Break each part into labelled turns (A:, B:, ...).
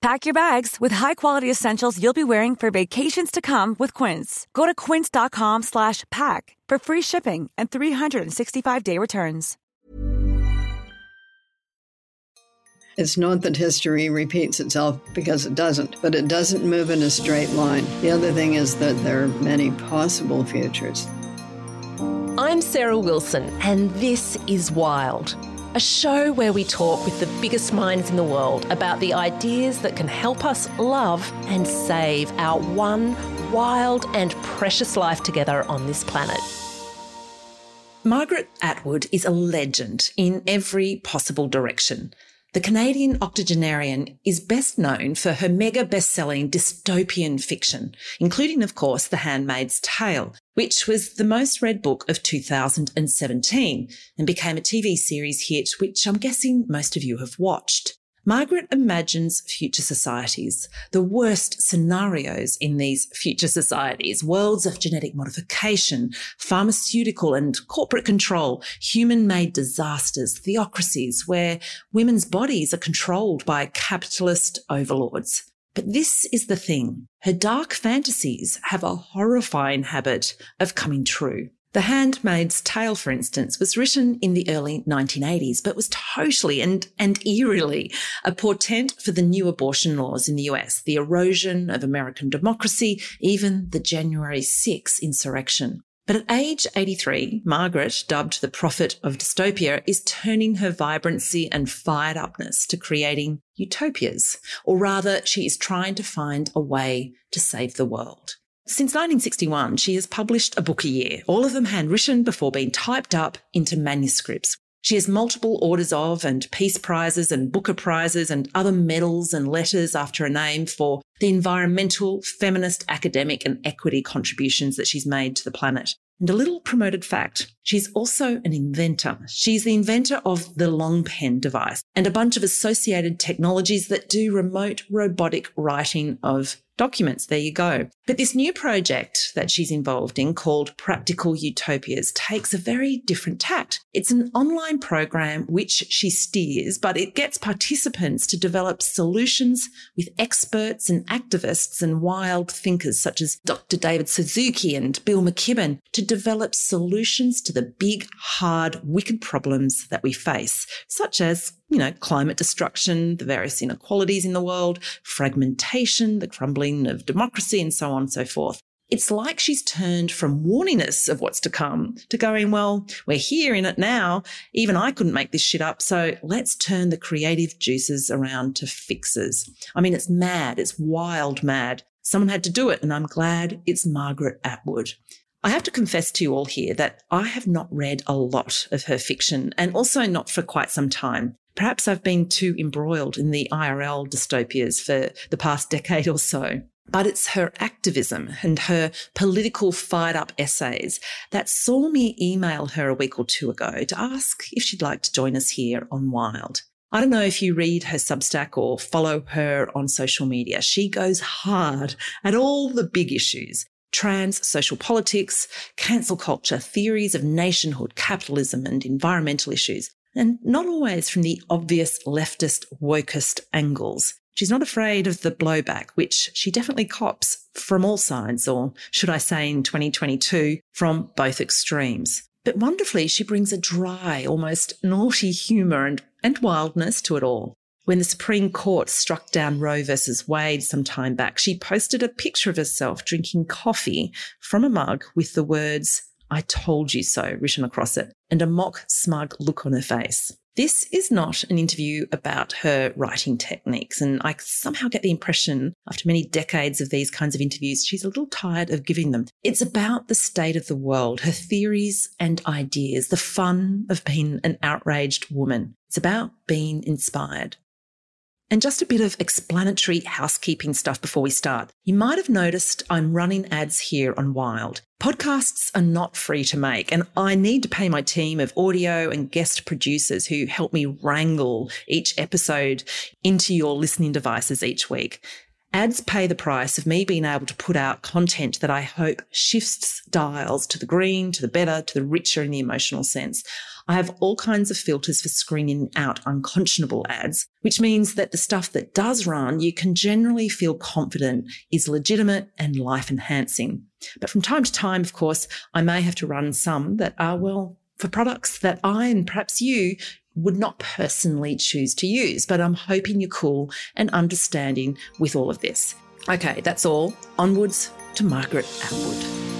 A: Pack your bags with high-quality essentials you'll be wearing for vacations to come with Quince. Go to quince.com slash pack for free shipping and 365-day returns.
B: It's not that history repeats itself because it doesn't, but it doesn't move in a straight line. The other thing is that there are many possible futures.
C: I'm Sarah Wilson, and this is Wild, a show where we talk with the biggest minds in the world about the ideas that can help us love and save our one wild and precious life together on this planet. Margaret Atwood is a legend in every possible direction. The Canadian octogenarian is best known for her mega best selling dystopian fiction, including, of course, The Handmaid's Tale, which was the most read book of 2017 and became a TV series hit, which I'm guessing most of you have watched. Margaret imagines future societies, the worst scenarios in these future societies, worlds of genetic modification, pharmaceutical and corporate control, human made disasters, theocracies where women's bodies are controlled by capitalist overlords. But this is the thing. Her dark fantasies have a horrifying habit of coming true. The Handmaid's Tale, for instance, was written in the early 1980s, but was totally and, and eerily a portent for the new abortion laws in the US, the erosion of American democracy, even the January 6 insurrection. But at age 83, Margaret, dubbed the prophet of dystopia, is turning her vibrancy and fired upness to creating utopias. Or rather, she is trying to find a way to save the world. Since 1961, she has published a book a year, all of them handwritten before being typed up into manuscripts. She has multiple orders of and peace prizes and Booker prizes and other medals and letters after a name for the environmental, feminist, academic and equity contributions that she's made to the planet. And a little promoted fact, she's also an inventor. She's the inventor of the long pen device and a bunch of associated technologies that do remote robotic writing of documents. There you go. But this new project that she's involved in called Practical Utopias takes a very different tact. It's an online program which she steers, but it gets participants to develop solutions with experts and activists and wild thinkers such as Dr. David Suzuki and Bill McKibben to develop solutions to the big, hard, wicked problems that we face, such as you know, climate destruction, the various inequalities in the world, fragmentation, the crumbling of democracy, and so on and so forth. It's like she's turned from warning us of what's to come to going, well, we're here in it now. Even I couldn't make this shit up. So let's turn the creative juices around to fixes. I mean, it's mad. It's wild mad. Someone had to do it. And I'm glad it's Margaret Atwood. I have to confess to you all here that I have not read a lot of her fiction and also not for quite some time. Perhaps I've been too embroiled in the IRL dystopias for the past decade or so. But it's her activism and her political fired up essays that saw me email her a week or two ago to ask if she'd like to join us here on Wild. I don't know if you read her Substack or follow her on social media. She goes hard at all the big issues trans social politics, cancel culture, theories of nationhood, capitalism, and environmental issues and not always from the obvious leftist, wokest angles. She's not afraid of the blowback, which she definitely cops from all sides, or should I say in 2022, from both extremes. But wonderfully, she brings a dry, almost naughty humour and, and wildness to it all. When the Supreme Court struck down Roe versus Wade some time back, she posted a picture of herself drinking coffee from a mug with the words, I told you so written across it, and a mock smug look on her face. This is not an interview about her writing techniques, and I somehow get the impression, after many decades of these kinds of interviews, she's a little tired of giving them. It's about the state of the world, her theories and ideas, the fun of being an outraged woman. It's about being inspired. And just a bit of explanatory housekeeping stuff before we start. You might have noticed I'm running ads here on Wild. Podcasts are not free to make, and I need to pay my team of audio and guest producers who help me wrangle each episode into your listening devices each week. Ads pay the price of me being able to put out content that I hope shifts dials to the green, to the better, to the richer in the emotional sense. I have all kinds of filters for screening out unconscionable ads, which means that the stuff that does run, you can generally feel confident is legitimate and life enhancing. But from time to time, of course, I may have to run some that are, well, for products that I and perhaps you would not personally choose to use. But I'm hoping you're cool and understanding with all of this. Okay, that's all. Onwards to Margaret Atwood.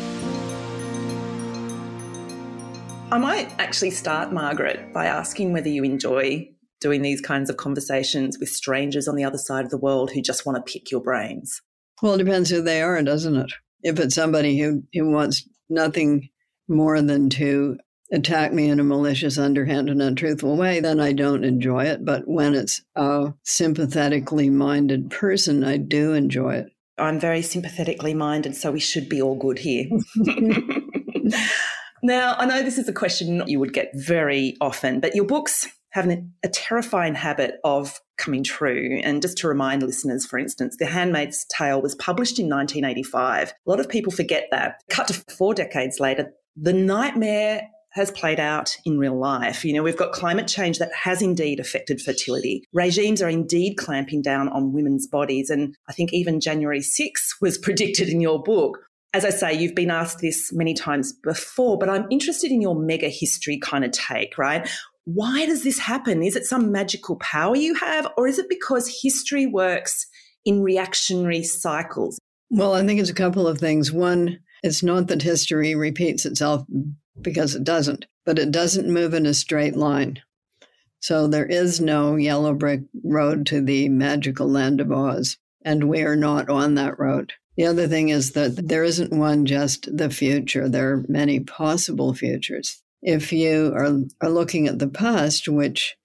C: I might actually start, Margaret, by asking whether you enjoy doing these kinds of conversations with strangers on the other side of the world who just want to pick your brains.
B: Well, it depends who they are, doesn't it? If it's somebody who, who wants nothing more than to attack me in a malicious, underhand, and untruthful way, then I don't enjoy it. But when it's a sympathetically minded person, I do enjoy it.
C: I'm very sympathetically minded, so we should be all good here. Now, I know this is a question you would get very often, but your books have an, a terrifying habit of coming true. And just to remind listeners, for instance, The Handmaid's Tale was published in 1985. A lot of people forget that. Cut to four decades later, the nightmare has played out in real life. You know, we've got climate change that has indeed affected fertility. Regimes are indeed clamping down on women's bodies. And I think even January 6 was predicted in your book as I say, you've been asked this many times before, but I'm interested in your mega history kind of take, right? Why does this happen? Is it some magical power you have, or is it because history works in reactionary cycles?
B: Well, I think it's a couple of things. One, it's not that history repeats itself because it doesn't, but it doesn't move in a straight line. So there is no yellow brick road to the magical land of Oz, and we are not on that road. The other thing is that there isn't one just the future, there are many possible futures. If you are, are looking at the past, which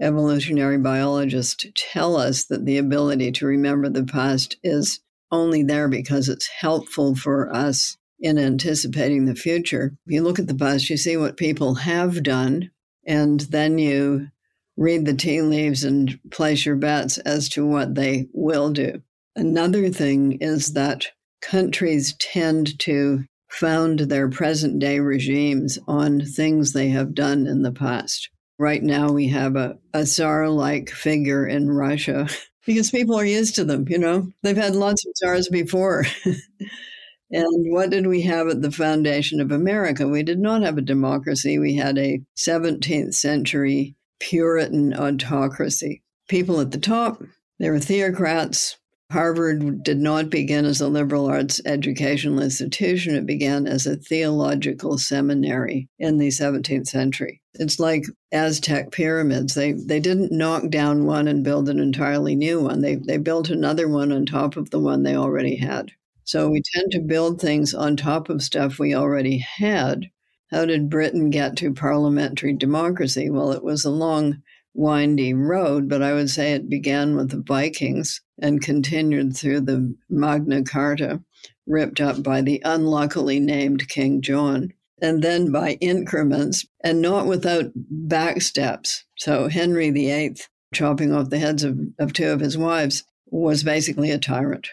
B: evolutionary biologists tell us that the ability to remember the past is only there because it's helpful for us in anticipating the future. You look at the past, you see what people have done, and then you read the tea leaves and place your bets as to what they will do. Another thing is that countries tend to found their present day regimes on things they have done in the past. Right now, we have a, a czar like figure in Russia because people are used to them, you know? They've had lots of czars before. and what did we have at the foundation of America? We did not have a democracy, we had a 17th century Puritan autocracy. People at the top, they were theocrats, Harvard did not begin as a liberal arts educational institution. It began as a theological seminary in the 17th century. It's like Aztec pyramids. They, they didn't knock down one and build an entirely new one. They, they built another one on top of the one they already had. So we tend to build things on top of stuff we already had. How did Britain get to parliamentary democracy? Well, it was a long windy road, but I would say it began with the Vikings and continued through the Magna Carta, ripped up by the unluckily named King John, and then by increments and not without backsteps. So Henry VIII, chopping off the heads of, of two of his wives, was basically a tyrant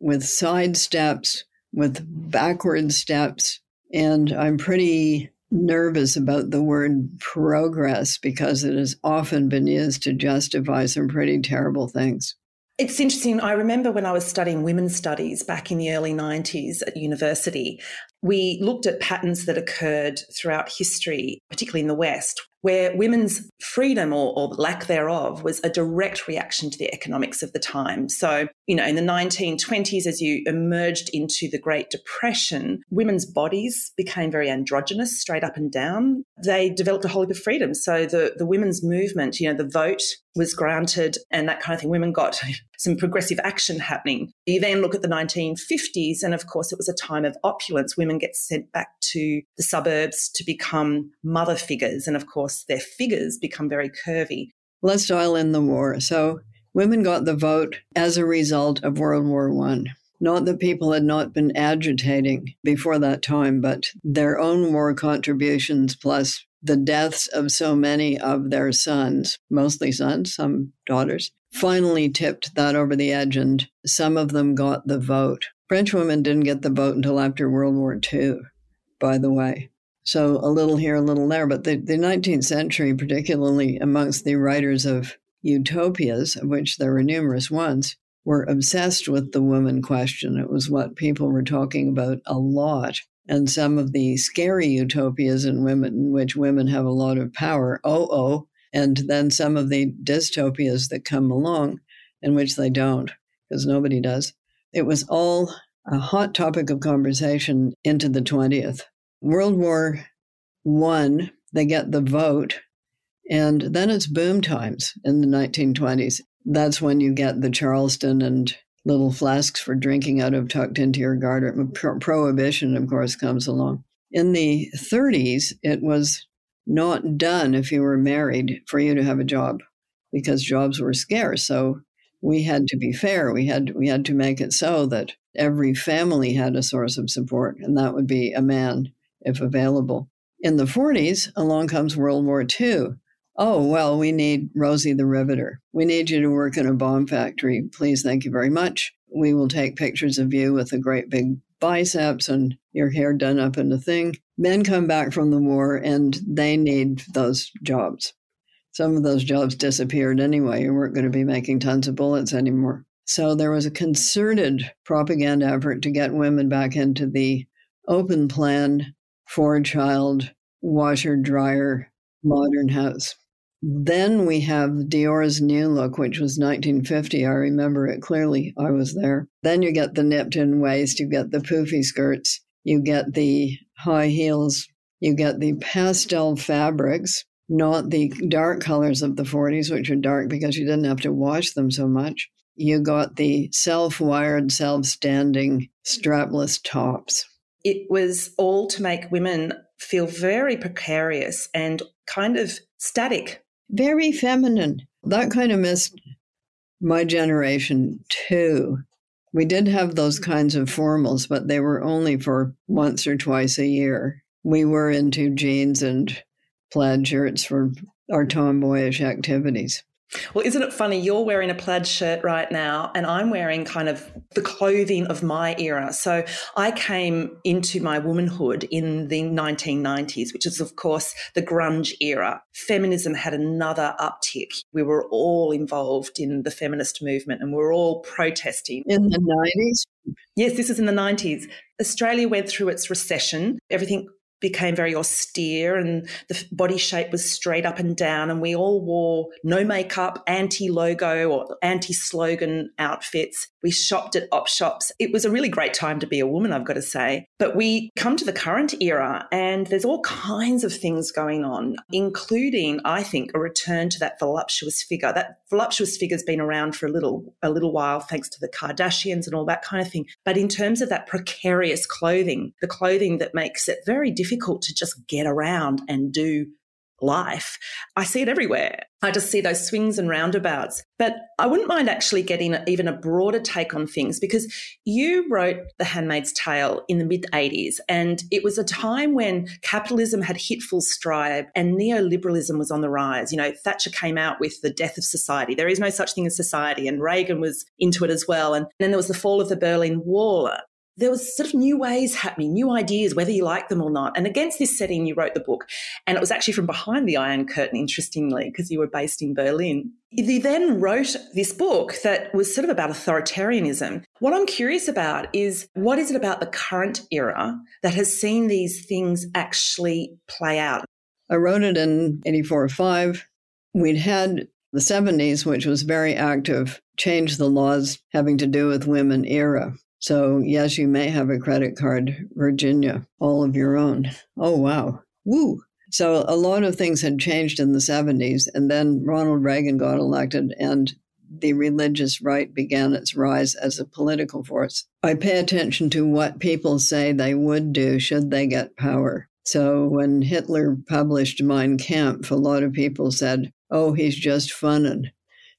B: with side steps, with backward steps. And I'm pretty nervous about the word progress because it has often been used to justify some pretty terrible things.
C: It's interesting. I remember when I was studying women's studies back in the early 90s at university, we looked at patterns that occurred throughout history, particularly in the West, where women's freedom or, or, lack thereof was a direct reaction to the economics of the time. So, you know, in the 1920s, as you emerged into the Great Depression, women's bodies became very androgynous, straight up and down. They developed a whole heap of freedom. So the, the women's movement, you know, the vote was granted and that kind of thing. Women got some progressive action happening. You then look at the 1950s, and of course, it was a time of opulence. Women get sent back to the suburbs to become mother figures. And of course, their figures become very curvy.
B: Let's dial in the war. So, women got the vote as a result of World War One. Not that people had not been agitating before that time, but their own war contributions plus the deaths of so many of their sons, mostly sons, some daughters, finally tipped that over the edge, and some of them got the vote. French women didn't get the vote until after World War II, by the way. So a little here, a little there. But the, the 19th century, particularly amongst the writers of utopias, of which there were numerous ones, were obsessed with the woman question. It was what people were talking about a lot and some of the scary utopias in women, in which women have a lot of power, oh, oh, and then some of the dystopias that come along in which they don't, because nobody does. It was all a hot topic of conversation into the 20th. World War One, they get the vote, and then it's boom times in the 1920s. That's when you get the Charleston and little flasks for drinking out of tucked into your garter. Pro- prohibition, of course, comes along. In the 30s, it was not done if you were married for you to have a job because jobs were scarce. So we had to be fair. We had we had to make it so that every family had a source of support, and that would be a man if available. In the 40s, along comes World War II, Oh, well, we need Rosie the Riveter. We need you to work in a bomb factory. Please, thank you very much. We will take pictures of you with a great big biceps and your hair done up in a thing. Men come back from the war and they need those jobs. Some of those jobs disappeared anyway. You weren't going to be making tons of bullets anymore. So there was a concerted propaganda effort to get women back into the open plan, four child, washer, dryer, modern house. Then we have Dior's New Look, which was 1950. I remember it clearly. I was there. Then you get the nipped in waist, you get the poofy skirts, you get the high heels, you get the pastel fabrics, not the dark colors of the 40s, which are dark because you didn't have to wash them so much. You got the self wired, self standing strapless tops.
C: It was all to make women feel very precarious and kind of static
B: very feminine. That kind of missed my generation too. We did have those mm-hmm. kinds of formals, but they were only for once or twice a year. We were into jeans and plaid shirts for our tomboyish activities.
C: Well, isn't it funny? You're wearing a plaid shirt right now, and I'm wearing kind of the clothing of my era. So I came into my womanhood in the 1990s, which is, of course, the grunge era. Feminism had another uptick. We were all involved in the feminist movement and we were all protesting.
B: In the 90s?
C: Yes, this is in the 90s. Australia went through its recession. Everything became very austere and the body shape was straight up and down and we all wore no makeup anti-logo or anti-slogan outfits. We shopped at op shops. It was a really great time to be a woman i've got to say. But we come to the current era and there's all kinds of things going on including i think a return to that voluptuous figure. That voluptuous figure's been around for a little a little while thanks to the kardashians and all that kind of thing. But in terms of that precarious clothing the clothing that makes it very difficult difficult to just get around and do life. I see it everywhere. I just see those swings and roundabouts. But I wouldn't mind actually getting even a broader take on things because you wrote The Handmaid's Tale in the mid 80s, and it was a time when capitalism had hit full stride and neoliberalism was on the rise. You know, Thatcher came out with The Death of Society. There is no such thing as society, and Reagan was into it as well. And then there was the fall of the Berlin Wall. There was sort of new ways happening, new ideas, whether you like them or not. And against this setting, you wrote the book. And it was actually from behind the Iron Curtain, interestingly, because you were based in Berlin. You then wrote this book that was sort of about authoritarianism. What I'm curious about is what is it about the current era that has seen these things actually play out?
B: I wrote it in 84 or 5. We'd had the 70s, which was very active, change the laws having to do with women era. So, yes, you may have a credit card, Virginia, all of your own. Oh, wow. Woo. So, a lot of things had changed in the 70s. And then Ronald Reagan got elected, and the religious right began its rise as a political force. I pay attention to what people say they would do should they get power. So, when Hitler published Mein Kampf, a lot of people said, oh, he's just funning.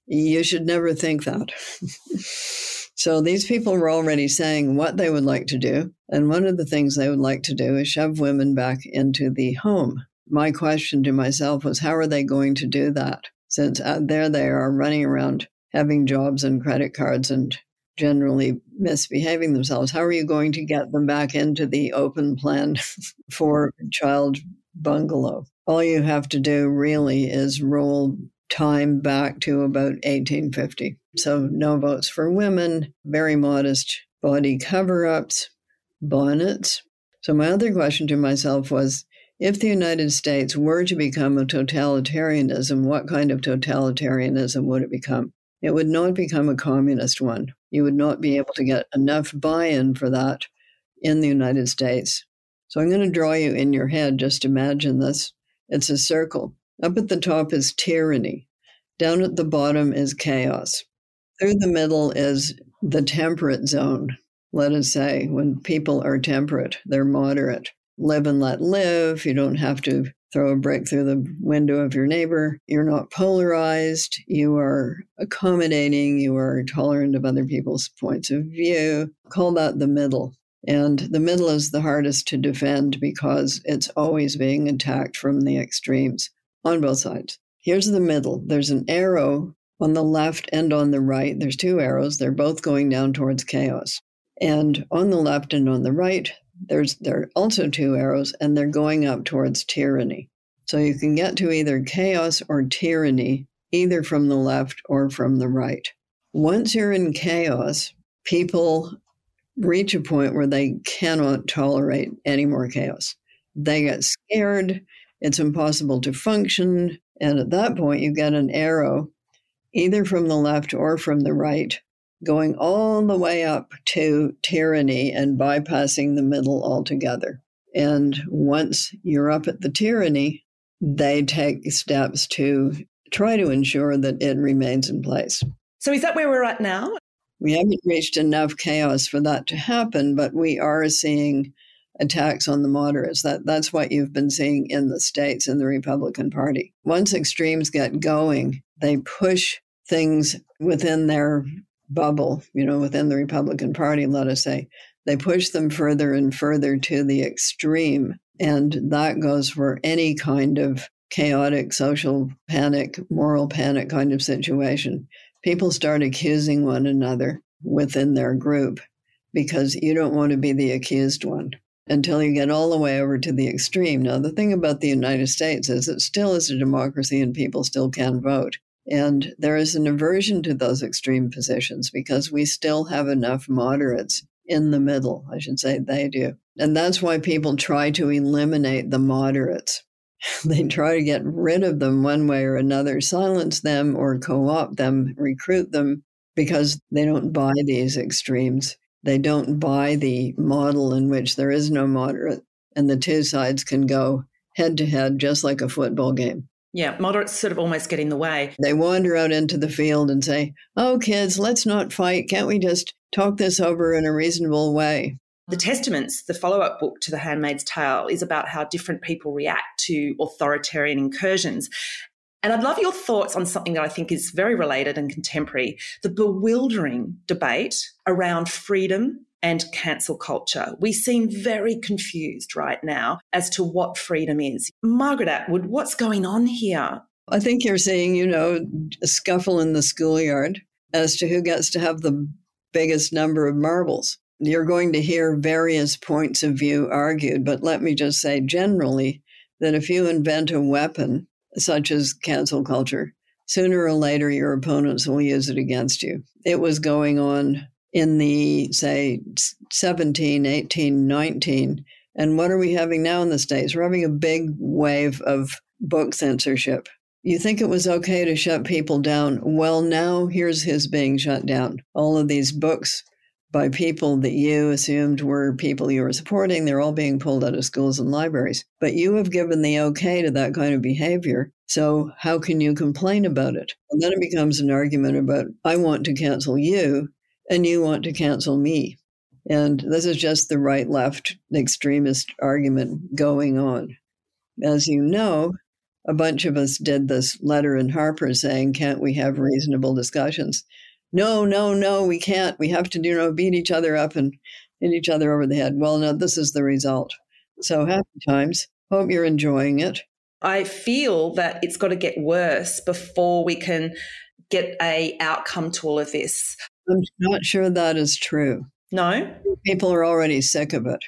B: You should never think that. So these people were already saying what they would like to do. And one of the things they would like to do is shove women back into the home. My question to myself was, how are they going to do that? Since uh, there they are running around having jobs and credit cards and generally misbehaving themselves. How are you going to get them back into the open plan for child bungalow? All you have to do really is roll time back to about 1850. So, no votes for women, very modest body cover ups, bonnets. So, my other question to myself was if the United States were to become a totalitarianism, what kind of totalitarianism would it become? It would not become a communist one. You would not be able to get enough buy in for that in the United States. So I'm going to draw you in your head, just imagine this. It's a circle. Up at the top is tyranny. Down at the bottom is chaos. Through the middle is the temperate zone. Let us say when people are temperate, they're moderate. Live and let live. You don't have to throw a brick through the window of your neighbor. You're not polarized. You are accommodating. You are tolerant of other people's points of view. Call that the middle. And the middle is the hardest to defend because it's always being attacked from the extremes on both sides. Here's the middle. There's an arrow on the left and on the right. There's two arrows. They're both going down towards chaos. And on the left and on the right, there's there are also two arrows and they're going up towards tyranny. So you can get to either chaos or tyranny either from the left or from the right. Once you're in chaos, people reach a point where they cannot tolerate any more chaos. They get scared, it's impossible to function. And at that point, you get an arrow, either from the left or from the right, going all the way up to tyranny and bypassing the middle altogether. And once you're up at the tyranny, they take steps to try to ensure that it remains in place.
C: So, is that where we're at now?
B: We haven't reached enough chaos for that to happen, but we are seeing attacks on the moderates. That that's what you've been seeing in the states in the Republican Party. Once extremes get going, they push things within their bubble, you know, within the Republican Party, let us say. They push them further and further to the extreme. And that goes for any kind of chaotic social panic, moral panic kind of situation. People start accusing one another within their group because you don't want to be the accused one until you get all the way over to the extreme. Now, the thing about the United States is it still is a democracy and people still can vote. And there is an aversion to those extreme positions because we still have enough moderates in the middle. I should say they do. And that's why people try to eliminate the moderates. they try to get rid of them one way or another, silence them or co opt them, recruit them because they don't buy these extremes. They don't buy the model in which there is no moderate and the two sides can go head to head just like a football game.
C: Yeah, moderates sort of almost get in the way.
B: They wander out into the field and say, Oh, kids, let's not fight. Can't we just talk this over in a reasonable way?
C: The Testaments, the follow up book to The Handmaid's Tale, is about how different people react to authoritarian incursions. And I'd love your thoughts on something that I think is very related and contemporary the bewildering debate around freedom and cancel culture. We seem very confused right now as to what freedom is. Margaret Atwood, what's going on here?
B: I think you're seeing, you know, a scuffle in the schoolyard as to who gets to have the biggest number of marbles. you're going to hear various points of view argued, but let me just say generally that if you invent a weapon such as cancel culture, sooner or later your opponents will use it against you. It was going on in the, say, 17, 18, 19. And what are we having now in the States? We're having a big wave of book censorship. You think it was okay to shut people down? Well, now here's his being shut down. All of these books by people that you assumed were people you were supporting. They're all being pulled out of schools and libraries. But you have given the okay to that kind of behavior. So how can you complain about it? And then it becomes an argument about, I want to cancel you and you want to cancel me. And this is just the right left extremist argument going on. As you know, a bunch of us did this letter in Harper saying, Can't we have reasonable discussions? No, no, no, we can't. We have to, you know, beat each other up and hit each other over the head. Well, no, this is the result. So happy times. Hope you're enjoying it.
C: I feel that it's got to get worse before we can get a outcome to all of this.
B: I'm not sure that is true.
C: No?
B: People are already sick of it.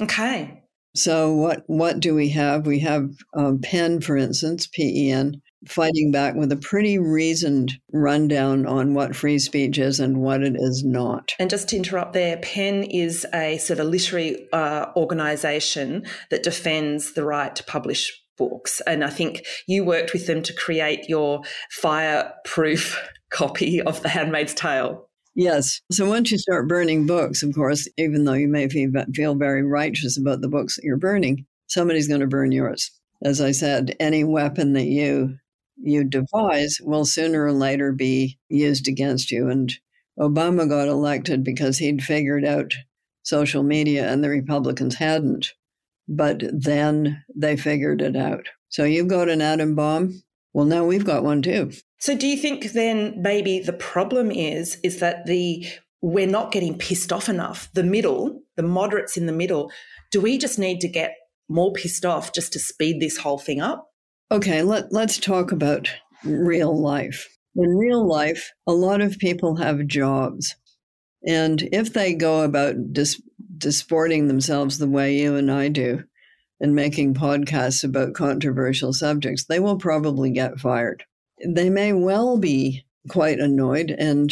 C: Okay.
B: So what what do we have? We have um, PEN, for instance, P E N, fighting back with a pretty reasoned rundown on what free speech is and what it is not.
C: And just to interrupt there, PEN is a sort of literary uh, organisation that defends the right to publish books. And I think you worked with them to create your fireproof copy of The Handmaid's Tale.
B: Yes. So once you start burning books, of course, even though you may feel very righteous about the books that you're burning, somebody's going to burn yours. As I said, any weapon that you you devise will sooner or later be used against you. And Obama got elected because he'd figured out social media and the Republicans hadn't. But then they figured it out. So you've got an atom bomb. Well, now we've got one too.
C: So do you think then maybe the problem is is that the we're not getting pissed off enough. The middle, the moderates in the middle, do we just need to get more pissed off just to speed this whole thing up?
B: Okay, let, let's talk about real life. In real life, a lot of people have jobs. And if they go about dis- disporting themselves the way you and I do and making podcasts about controversial subjects, they will probably get fired. They may well be quite annoyed and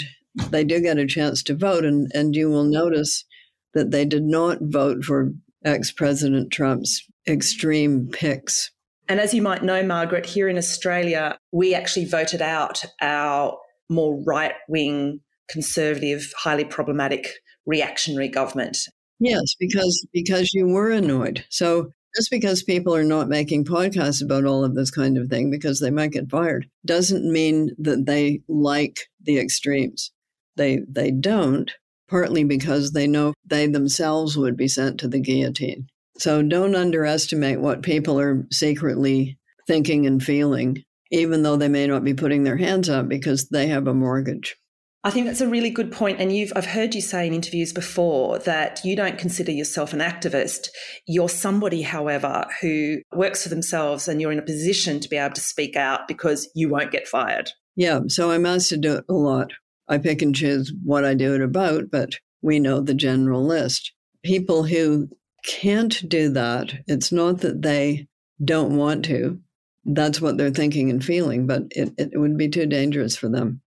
B: they do get a chance to vote. And, and you will notice that they did not vote for ex President Trump's extreme picks
C: and as you might know, Margaret, here in Australia, we actually voted out our more right wing, conservative, highly problematic reactionary government.
B: Yes, because because you were annoyed. So just because people are not making podcasts about all of this kind of thing because they might get fired doesn't mean that they like the extremes. They they don't, partly because they know they themselves would be sent to the guillotine. So don't underestimate what people are secretly thinking and feeling, even though they may not be putting their hands up because they have a mortgage.
C: I think that's a really good point. And you've, I've heard you say in interviews before that you don't consider yourself an activist. You're somebody, however, who works for themselves and you're in a position to be able to speak out because you won't get fired.
B: Yeah. So I'm asked to do it a lot. I pick and choose what I do it about, but we know the general list. People who can't do that. It's not that they don't want to. That's what they're thinking and feeling, but it, it would be too dangerous for them.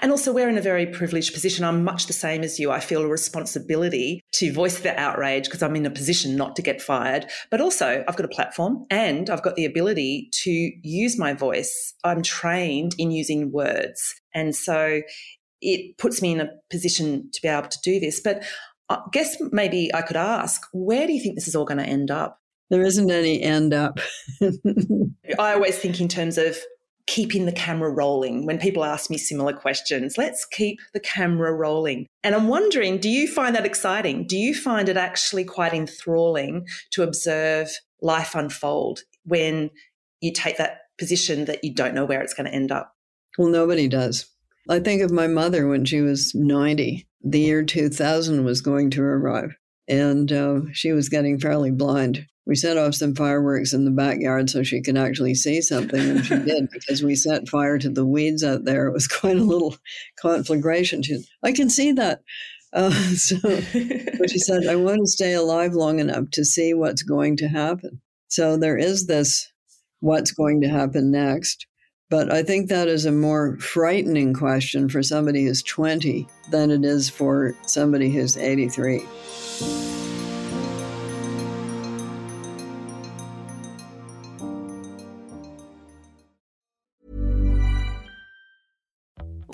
C: And also, we're in a very privileged position. I'm much the same as you. I feel a responsibility to voice the outrage because I'm in a position not to get fired. But also, I've got a platform and I've got the ability to use my voice. I'm trained in using words. And so it puts me in a position to be able to do this. But I guess maybe I could ask, where do you think this is all going to end up?
B: There isn't any end up.
C: I always think in terms of keeping the camera rolling. When people ask me similar questions, let's keep the camera rolling. And I'm wondering, do you find that exciting? Do you find it actually quite enthralling to observe life unfold when you take that position that you don't know where it's going to end up?
B: Well, nobody does. I think of my mother when she was 90 the year 2000 was going to arrive, and uh, she was getting fairly blind. We set off some fireworks in the backyard so she could actually see something, and she did because we set fire to the weeds out there. It was quite a little conflagration. She, I can see that. Uh, so, but she said, I want to stay alive long enough to see what's going to happen. So there is this what's going to happen next. But I think that is a more frightening question for somebody who's 20 than it is for somebody who's 83.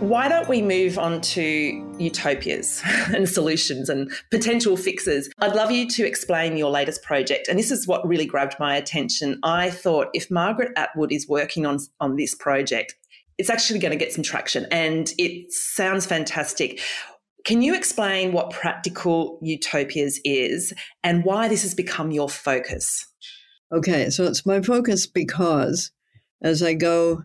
C: Why don't we move on to utopias and solutions and potential fixes? I'd love you to explain your latest project. And this is what really grabbed my attention. I thought if Margaret Atwood is working on, on this project, it's actually going to get some traction and it sounds fantastic. Can you explain what practical utopias is and why this has become your focus?
B: Okay, so it's my focus because as I go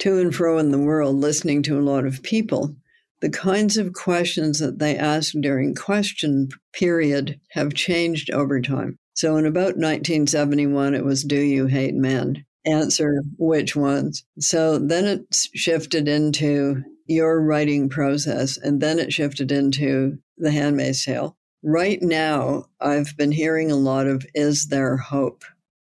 B: to and fro in the world listening to a lot of people, the kinds of questions that they ask during question period have changed over time. So in about 1971, it was, Do you hate men? Answer which ones. So then it shifted into your writing process, and then it shifted into The Handmaid's Tale. Right now, I've been hearing a lot of Is there hope?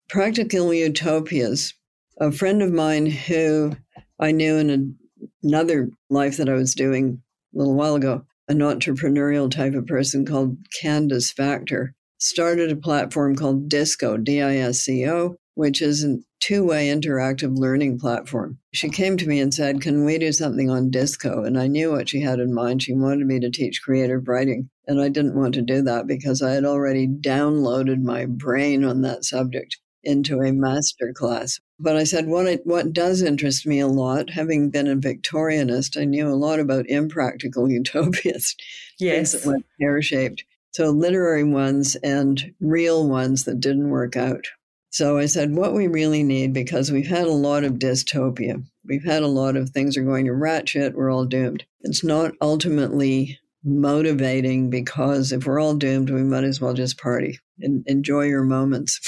B: Practical utopias. A friend of mine who I knew in another life that I was doing a little while ago, an entrepreneurial type of person called Candice Faktor started a platform called Disco, D I S C O, which is a two way interactive learning platform. She came to me and said, Can we do something on Disco? And I knew what she had in mind. She wanted me to teach creative writing. And I didn't want to do that because I had already downloaded my brain on that subject into a master class. But I said, what, it, what does interest me a lot, having been a Victorianist, I knew a lot about impractical utopias,
C: yes.
B: things that went pear shaped. So literary ones and real ones that didn't work out. So I said, what we really need, because we've had a lot of dystopia, we've had a lot of things are going to ratchet, we're all doomed. It's not ultimately motivating because if we're all doomed, we might as well just party and enjoy your moments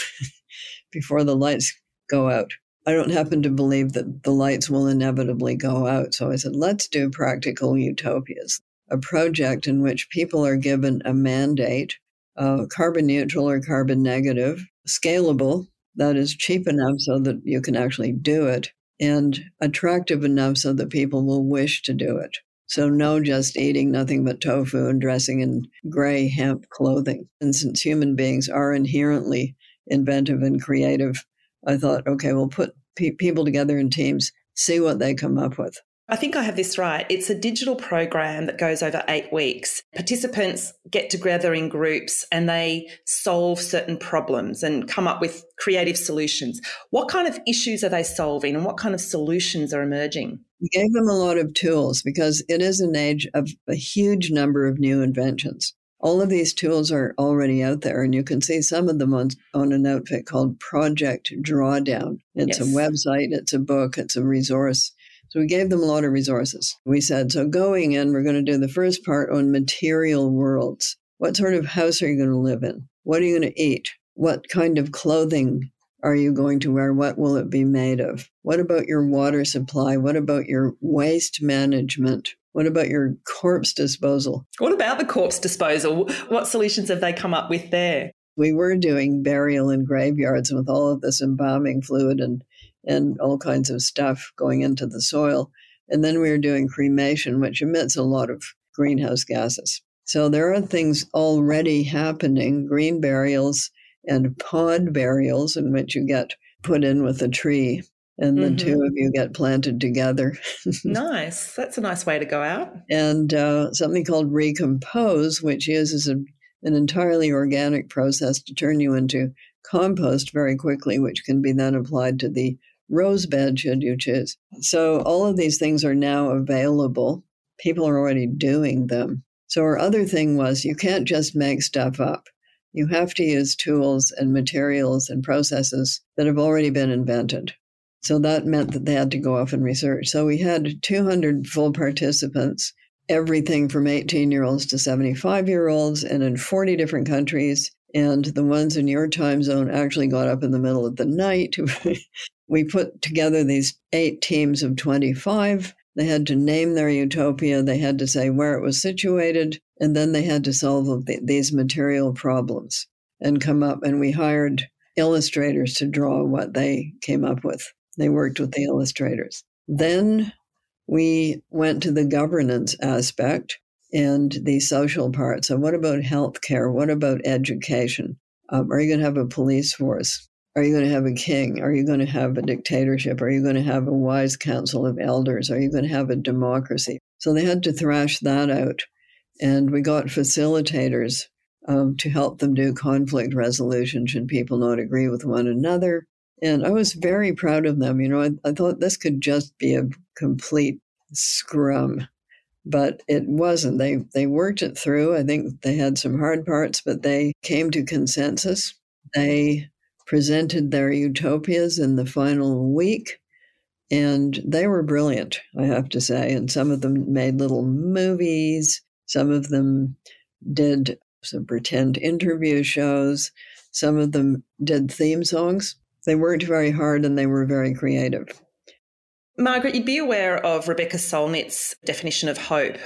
B: before the lights go out. I don't happen to believe that the lights will inevitably go out. So I said, let's do practical utopias, a project in which people are given a mandate, uh, carbon neutral or carbon negative, scalable, that is cheap enough so that you can actually do it, and attractive enough so that people will wish to do it. So, no just eating nothing but tofu and dressing in gray hemp clothing. And since human beings are inherently inventive and creative, I thought, okay, we'll put pe- people together in teams, see what they come up with.
C: I think I have this right. It's a digital program that goes over eight weeks. Participants get together in groups and they solve certain problems and come up with creative solutions. What kind of issues are they solving and what kind of solutions are emerging?
B: We gave them a lot of tools because it is an age of a huge number of new inventions all of these tools are already out there, and you can see some of them on, on an outfit called Project Drawdown. It's yes. a website, it's a book, it's a resource. So we gave them a lot of resources. We said, so going in, we're going to do the first part on material worlds. What sort of house are you going to live in? What are you going to eat? What kind of clothing are you going to wear? What will it be made of? What about your water supply? What about your waste management? What about your corpse disposal?
C: What about the corpse disposal? What solutions have they come up with there?
B: We were doing burial in graveyards with all of this embalming fluid and, and all kinds of stuff going into the soil. And then we were doing cremation, which emits a lot of greenhouse gases. So there are things already happening green burials, and pod burials in which you get put in with a tree and the mm-hmm. two of you get planted together.
C: nice. That's a nice way to go out.
B: And uh, something called recompose, which uses a, an entirely organic process to turn you into compost very quickly, which can be then applied to the rose bed should you choose. So all of these things are now available. People are already doing them. So our other thing was you can't just make stuff up. You have to use tools and materials and processes that have already been invented. So that meant that they had to go off and research. So we had 200 full participants, everything from 18 year olds to 75 year olds, and in 40 different countries. And the ones in your time zone actually got up in the middle of the night. we put together these eight teams of 25. They had to name their utopia, they had to say where it was situated, and then they had to solve these material problems and come up. And we hired illustrators to draw what they came up with. They worked with the illustrators. Then we went to the governance aspect and the social part. So, what about healthcare? What about education? Um, are you going to have a police force? Are you going to have a king? Are you going to have a dictatorship? Are you going to have a wise council of elders? Are you going to have a democracy? So they had to thrash that out. And we got facilitators um, to help them do conflict resolution should people not agree with one another. And I was very proud of them. You know, I, I thought this could just be a complete scrum, but it wasn't. They they worked it through. I think they had some hard parts, but they came to consensus. They presented their utopias in the final week, and they were brilliant, I have to say. And some of them made little movies. Some of them did some pretend interview shows. Some of them did theme songs they worked very hard and they were very creative.
C: Margaret, you'd be aware of Rebecca Solnit's definition of hope,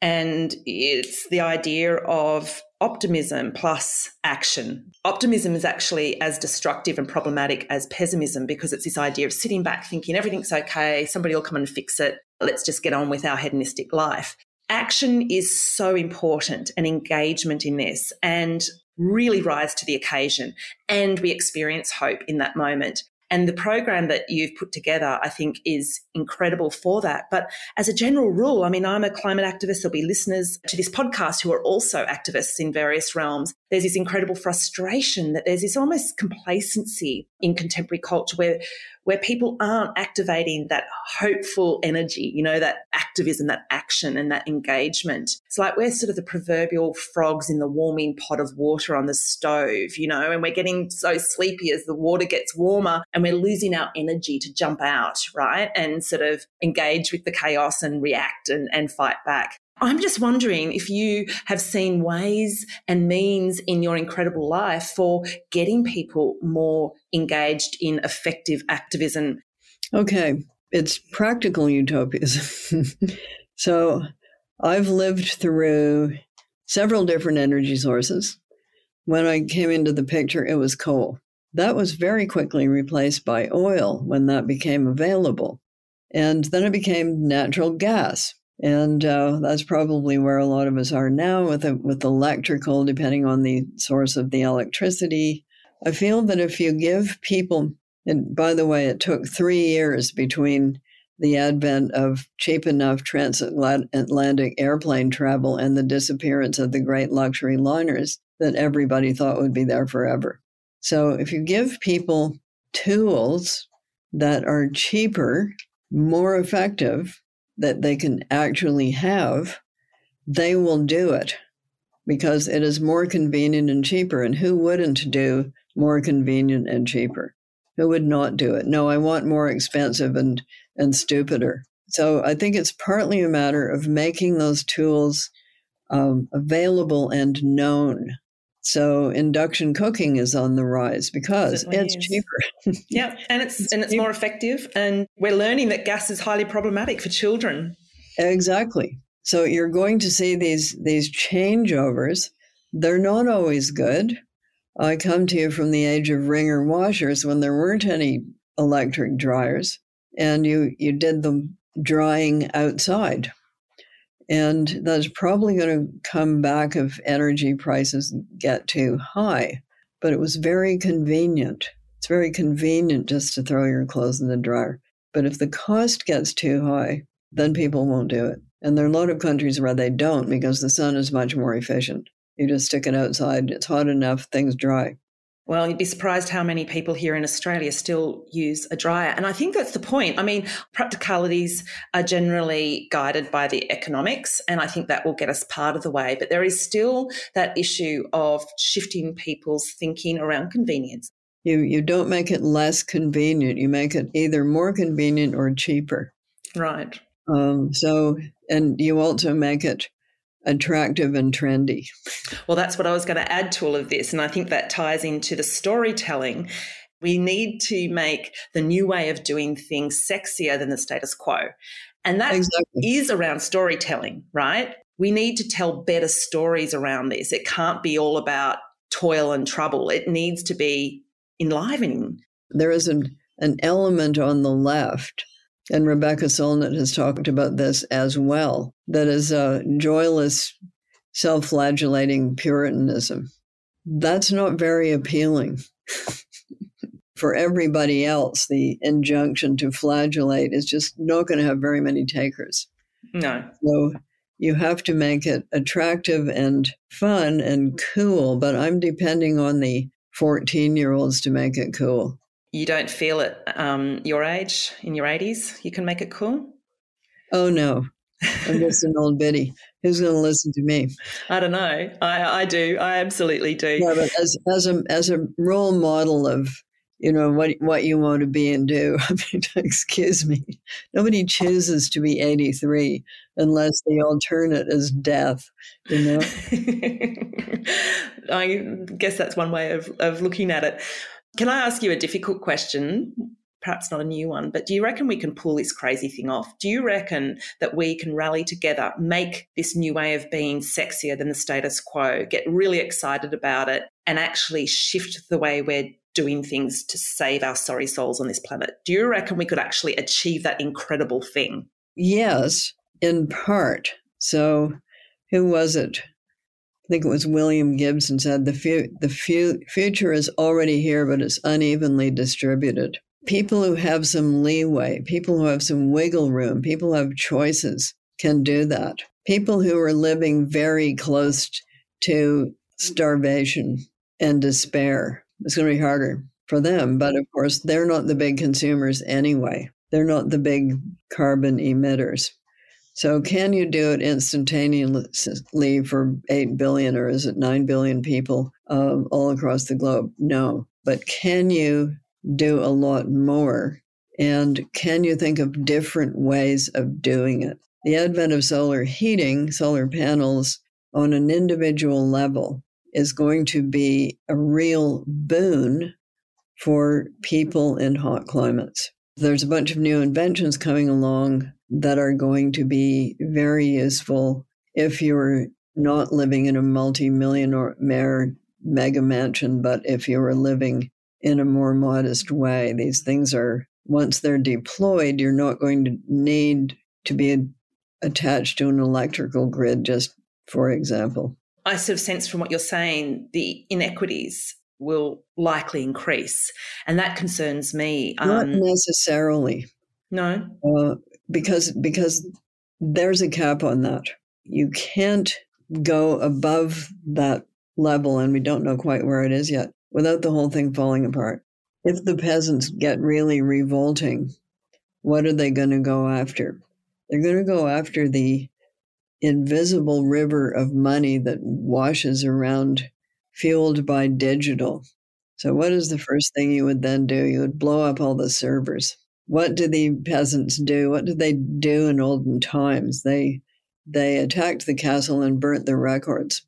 C: and it's the idea of optimism plus action. Optimism is actually as destructive and problematic as pessimism because it's this idea of sitting back thinking everything's okay, somebody will come and fix it, let's just get on with our hedonistic life. Action is so important and engagement in this. And really rise to the occasion and we experience hope in that moment. And the program that you've put together, I think, is incredible for that. But as a general rule, I mean, I'm a climate activist. There'll be listeners to this podcast who are also activists in various realms. There's this incredible frustration that there's this almost complacency in contemporary culture where where people aren't activating that hopeful energy, you know, that activism, that action and that engagement. It's like we're sort of the proverbial frogs in the warming pot of water on the stove, you know, and we're getting so sleepy as the water gets warmer and we're losing our energy to jump out, right? And sort of engage with the chaos and react and, and fight back. I'm just wondering if you have seen ways and means in your incredible life for getting people more engaged in effective activism.
B: Okay, it's practical utopias. so I've lived through several different energy sources. When I came into the picture, it was coal. That was very quickly replaced by oil when that became available. And then it became natural gas and uh, that's probably where a lot of us are now with with electrical, depending on the source of the electricity. I feel that if you give people, and by the way, it took three years between the advent of cheap enough transatlantic airplane travel and the disappearance of the great luxury liners that everybody thought would be there forever. So if you give people tools that are cheaper, more effective, that they can actually have, they will do it because it is more convenient and cheaper. And who wouldn't do more convenient and cheaper? Who would not do it? No, I want more expensive and, and stupider. So I think it's partly a matter of making those tools um, available and known so induction cooking is on the rise because it's is. cheaper.
C: yeah, and it's, it's and it's cheaper. more effective and we're learning that gas is highly problematic for children.
B: Exactly. So you're going to see these these changeovers. They're not always good. I come to you from the age of wringer washers when there weren't any electric dryers and you you did the drying outside and that's probably going to come back if energy prices get too high. but it was very convenient. It's very convenient just to throw your clothes in the dryer. But if the cost gets too high, then people won't do it. And there are a lot of countries where they don't because the sun is much more efficient. You just stick it outside, it's hot enough, things dry.
C: Well, you'd be surprised how many people here in Australia still use a dryer. And I think that's the point. I mean, practicalities are generally guided by the economics, and I think that will get us part of the way. But there is still that issue of shifting people's thinking around convenience.
B: You, you don't make it less convenient, you make it either more convenient or cheaper.
C: Right.
B: Um, so, and you also make it attractive and trendy.
C: Well, that's what I was going to add to all of this. And I think that ties into the storytelling. We need to make the new way of doing things sexier than the status quo. And that exactly. is around storytelling, right? We need to tell better stories around this. It can't be all about toil and trouble. It needs to be enlivening.
B: There is an, an element on the left and Rebecca Solnit has talked about this as well. That is a joyless, self flagellating Puritanism. That's not very appealing. For everybody else, the injunction to flagellate is just not going to have very many takers.
C: No.
B: So you have to make it attractive and fun and cool, but I'm depending on the 14 year olds to make it cool
C: you don't feel it um, your age in your 80s you can make it cool?
B: Oh no. I'm just an old biddy who's going to listen to me?
C: I don't know. I, I do. I absolutely do.
B: Yeah, but as, as, a, as a role model of you know what what you want to be and do i mean excuse me. Nobody chooses to be 83 unless the alternate is death you know?
C: I guess that's one way of, of looking at it can I ask you a difficult question? Perhaps not a new one, but do you reckon we can pull this crazy thing off? Do you reckon that we can rally together, make this new way of being sexier than the status quo, get really excited about it, and actually shift the way we're doing things to save our sorry souls on this planet? Do you reckon we could actually achieve that incredible thing?
B: Yes, in part. So, who was it? I think it was William Gibson said the, fu- the fu- future is already here, but it's unevenly distributed. People who have some leeway, people who have some wiggle room, people who have choices can do that. People who are living very close to starvation and despair, it's going to be harder for them. But of course, they're not the big consumers anyway. They're not the big carbon emitters. So, can you do it instantaneously for 8 billion or is it 9 billion people um, all across the globe? No. But can you do a lot more? And can you think of different ways of doing it? The advent of solar heating, solar panels on an individual level is going to be a real boon for people in hot climates. There's a bunch of new inventions coming along that are going to be very useful if you're not living in a multi-millionaire mega mansion, but if you are living in a more modest way. These things are, once they're deployed, you're not going to need to be attached to an electrical grid, just for example.
C: I sort of sense from what you're saying, the inequities will likely increase. And that concerns me.
B: Not um, necessarily.
C: No.
B: Uh, because because there's a cap on that. You can't go above that level, and we don't know quite where it is yet, without the whole thing falling apart. If the peasants get really revolting, what are they going to go after? They're going to go after the invisible river of money that washes around, fueled by digital. So, what is the first thing you would then do? You would blow up all the servers what did the peasants do? What did they do in olden times? They they attacked the castle and burnt the records,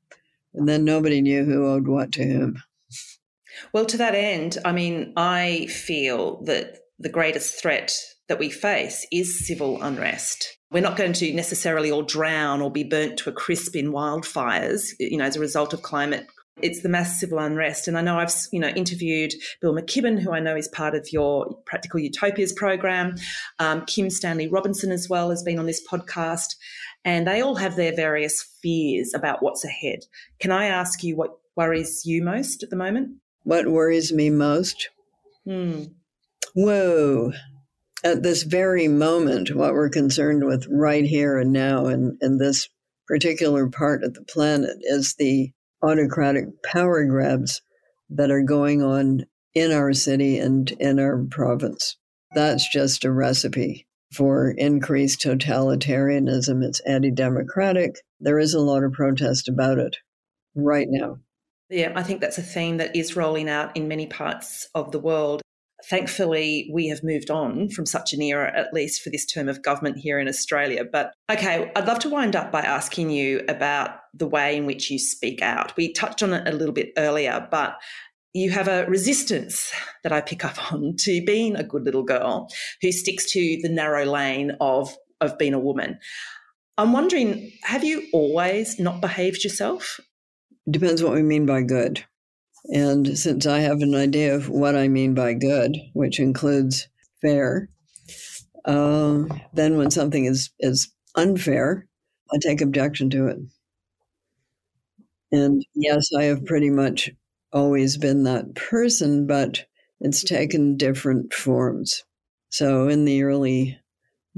B: and then nobody knew who owed what to whom.
C: Well, to that end, I mean, I feel that the greatest threat that we face is civil unrest. We're not going to necessarily all drown or be burnt to a crisp in wildfires, you know, as a result of climate it's the mass civil unrest. And I know I've, you know, interviewed Bill McKibben, who I know is part of your Practical Utopias program. Um, Kim Stanley Robinson as well has been on this podcast. And they all have their various fears about what's ahead. Can I ask you what worries you most at the moment?
B: What worries me most?
C: Hmm.
B: Whoa. At this very moment, what we're concerned with right here and now in, in this particular part of the planet is the autocratic power grabs that are going on in our city and in our province. That's just a recipe for increased totalitarianism. It's anti democratic. There is a lot of protest about it right now.
C: Yeah, I think that's a theme that is rolling out in many parts of the world. Thankfully, we have moved on from such an era, at least for this term of government here in Australia. But okay, I'd love to wind up by asking you about the way in which you speak out. We touched on it a little bit earlier, but you have a resistance that I pick up on to being a good little girl who sticks to the narrow lane of, of being a woman. I'm wondering, have you always not behaved yourself?
B: Depends what we mean by good. And since I have an idea of what I mean by good, which includes fair, uh, then when something is, is unfair, I take objection to it. And yes, I have pretty much always been that person, but it's taken different forms. So in the early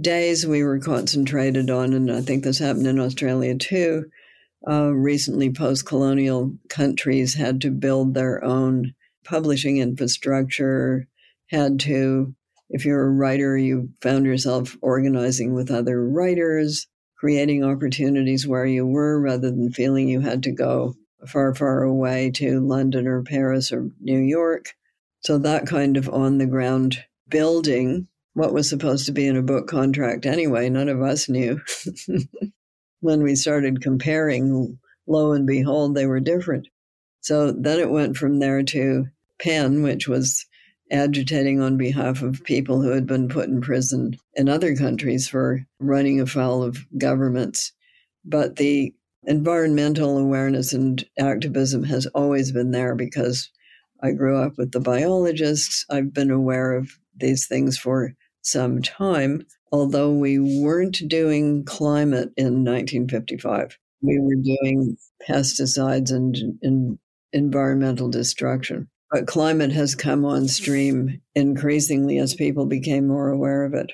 B: days, we were concentrated on, and I think this happened in Australia too, uh, recently post colonial countries had to build their own publishing infrastructure, had to, if you're a writer, you found yourself organizing with other writers, creating opportunities where you were rather than feeling you had to go far, far away to London or Paris or New York. So that kind of on the ground building, what was supposed to be in a book contract anyway, none of us knew. when we started comparing, lo and behold, they were different. So then it went from there to PEN, which was agitating on behalf of people who had been put in prison in other countries for running afoul of governments. But the environmental awareness and activism has always been there because I grew up with the biologists. I've been aware of these things for some time although we weren't doing climate in 1955. We were doing pesticides and, and environmental destruction. But climate has come on stream increasingly as people became more aware of it.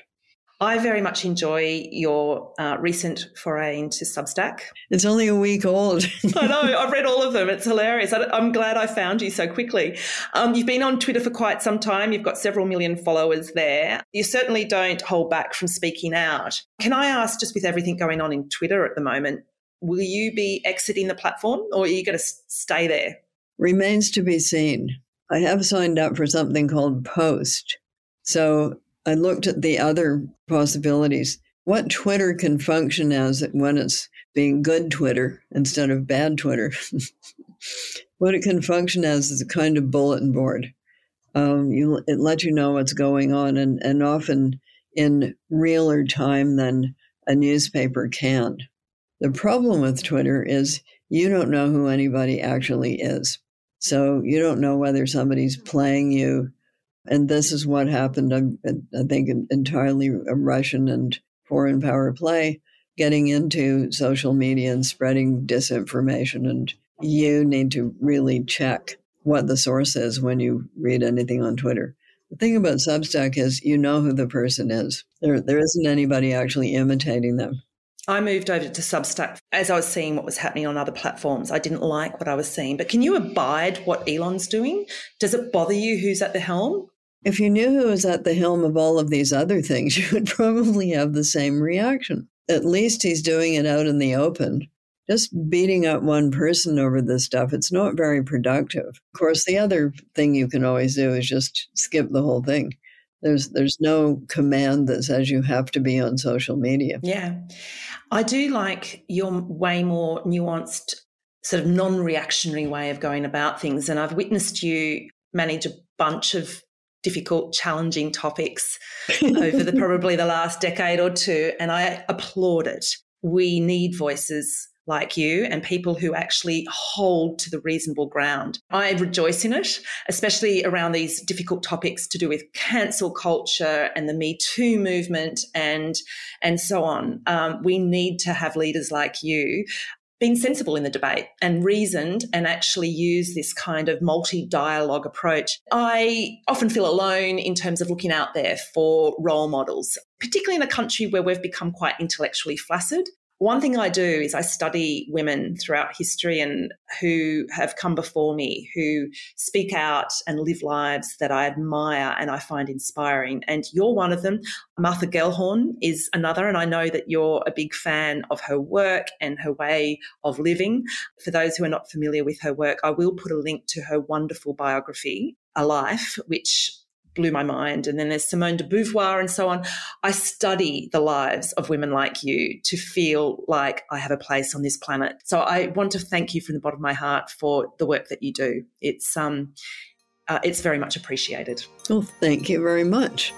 C: I very much enjoy your uh, recent foray into Substack.
B: It's only a week old.
C: I know. I've read all of them. It's hilarious. I'm glad I found you so quickly. Um, you've been on Twitter for quite some time. You've got several million followers there. You certainly don't hold back from speaking out. Can I ask, just with everything going on in Twitter at the moment, will you be exiting the platform or are you going to stay there?
B: Remains to be seen. I have signed up for something called Post. So I looked at the other possibilities. What Twitter can function as when it's being good Twitter instead of bad Twitter. what it can function as is a kind of bulletin board. Um, you, it lets you know what's going on, and, and often in realer time than a newspaper can. The problem with Twitter is you don't know who anybody actually is. So you don't know whether somebody's playing you and this is what happened, I, I think, entirely a Russian and foreign power play, getting into social media and spreading disinformation. And you need to really check what the source is when you read anything on Twitter. The thing about Substack is you know who the person is. There, there isn't anybody actually imitating them.
C: I moved over to Substack as I was seeing what was happening on other platforms. I didn't like what I was seeing. But can you abide what Elon's doing? Does it bother you who's at the helm?
B: If you knew who was at the helm of all of these other things, you would probably have the same reaction. At least he's doing it out in the open. Just beating up one person over this stuff, it's not very productive. Of course, the other thing you can always do is just skip the whole thing. There's there's no command that says you have to be on social media.
C: Yeah. I do like your way more nuanced sort of non-reactionary way of going about things and I've witnessed you manage a bunch of difficult, challenging topics over the probably the last decade or two. And I applaud it. We need voices like you and people who actually hold to the reasonable ground. I rejoice in it, especially around these difficult topics to do with cancel culture and the Me Too movement and and so on. Um, we need to have leaders like you been sensible in the debate and reasoned and actually use this kind of multi dialogue approach. I often feel alone in terms of looking out there for role models, particularly in a country where we've become quite intellectually flaccid. One thing I do is I study women throughout history and who have come before me, who speak out and live lives that I admire and I find inspiring. And you're one of them. Martha Gellhorn is another. And I know that you're a big fan of her work and her way of living. For those who are not familiar with her work, I will put a link to her wonderful biography, A Life, which blew my mind. And then there's Simone de Beauvoir and so on. I study the lives of women like you to feel like I have a place on this planet. So I want to thank you from the bottom of my heart for the work that you do. It's um, uh, it's very much appreciated.
B: Well, thank you very much.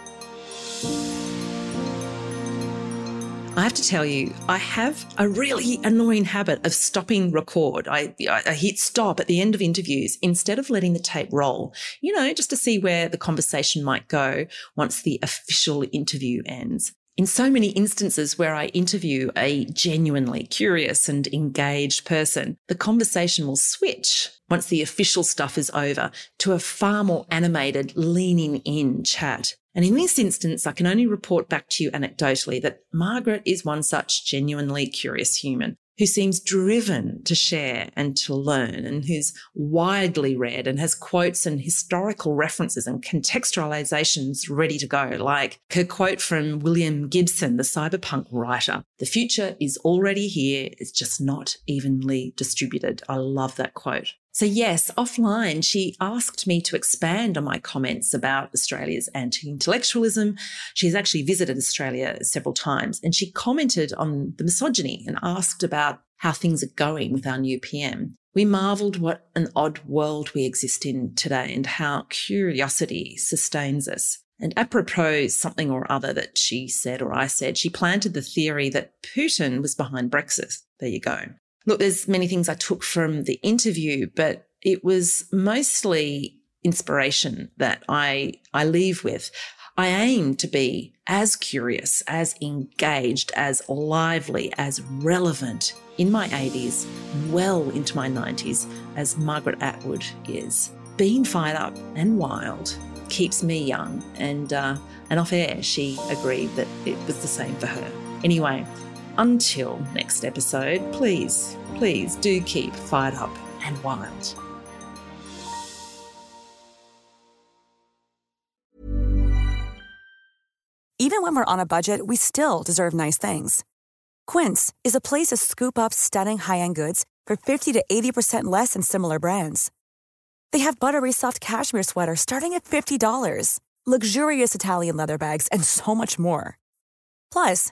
C: I have to tell you, I have a really annoying habit of stopping record. I, I, hit stop at the end of interviews instead of letting the tape roll, you know, just to see where the conversation might go once the official interview ends. In so many instances where I interview a genuinely curious and engaged person, the conversation will switch once the official stuff is over to a far more animated, leaning in chat. And in this instance, I can only report back to you anecdotally that Margaret is one such genuinely curious human who seems driven to share and to learn and who's widely read and has quotes and historical references and contextualizations ready to go, like her quote from William Gibson, the cyberpunk writer. The future is already here. It's just not evenly distributed. I love that quote. So, yes, offline, she asked me to expand on my comments about Australia's anti intellectualism. She's actually visited Australia several times and she commented on the misogyny and asked about how things are going with our new PM. We marvelled what an odd world we exist in today and how curiosity sustains us. And apropos something or other that she said or I said, she planted the theory that Putin was behind Brexit. There you go. Look, there's many things I took from the interview, but it was mostly inspiration that I, I leave with. I aim to be as curious, as engaged, as lively, as relevant in my 80s, well into my 90s, as Margaret Atwood is. Being fired up and wild keeps me young, and uh, and off air, she agreed that it was the same for her. Anyway, until next episode, please, please do keep fired up and wild.
A: Even when we're on a budget, we still deserve nice things. Quince is a place to scoop up stunning high end goods for 50 to 80% less than similar brands. They have buttery soft cashmere sweaters starting at $50, luxurious Italian leather bags, and so much more. Plus,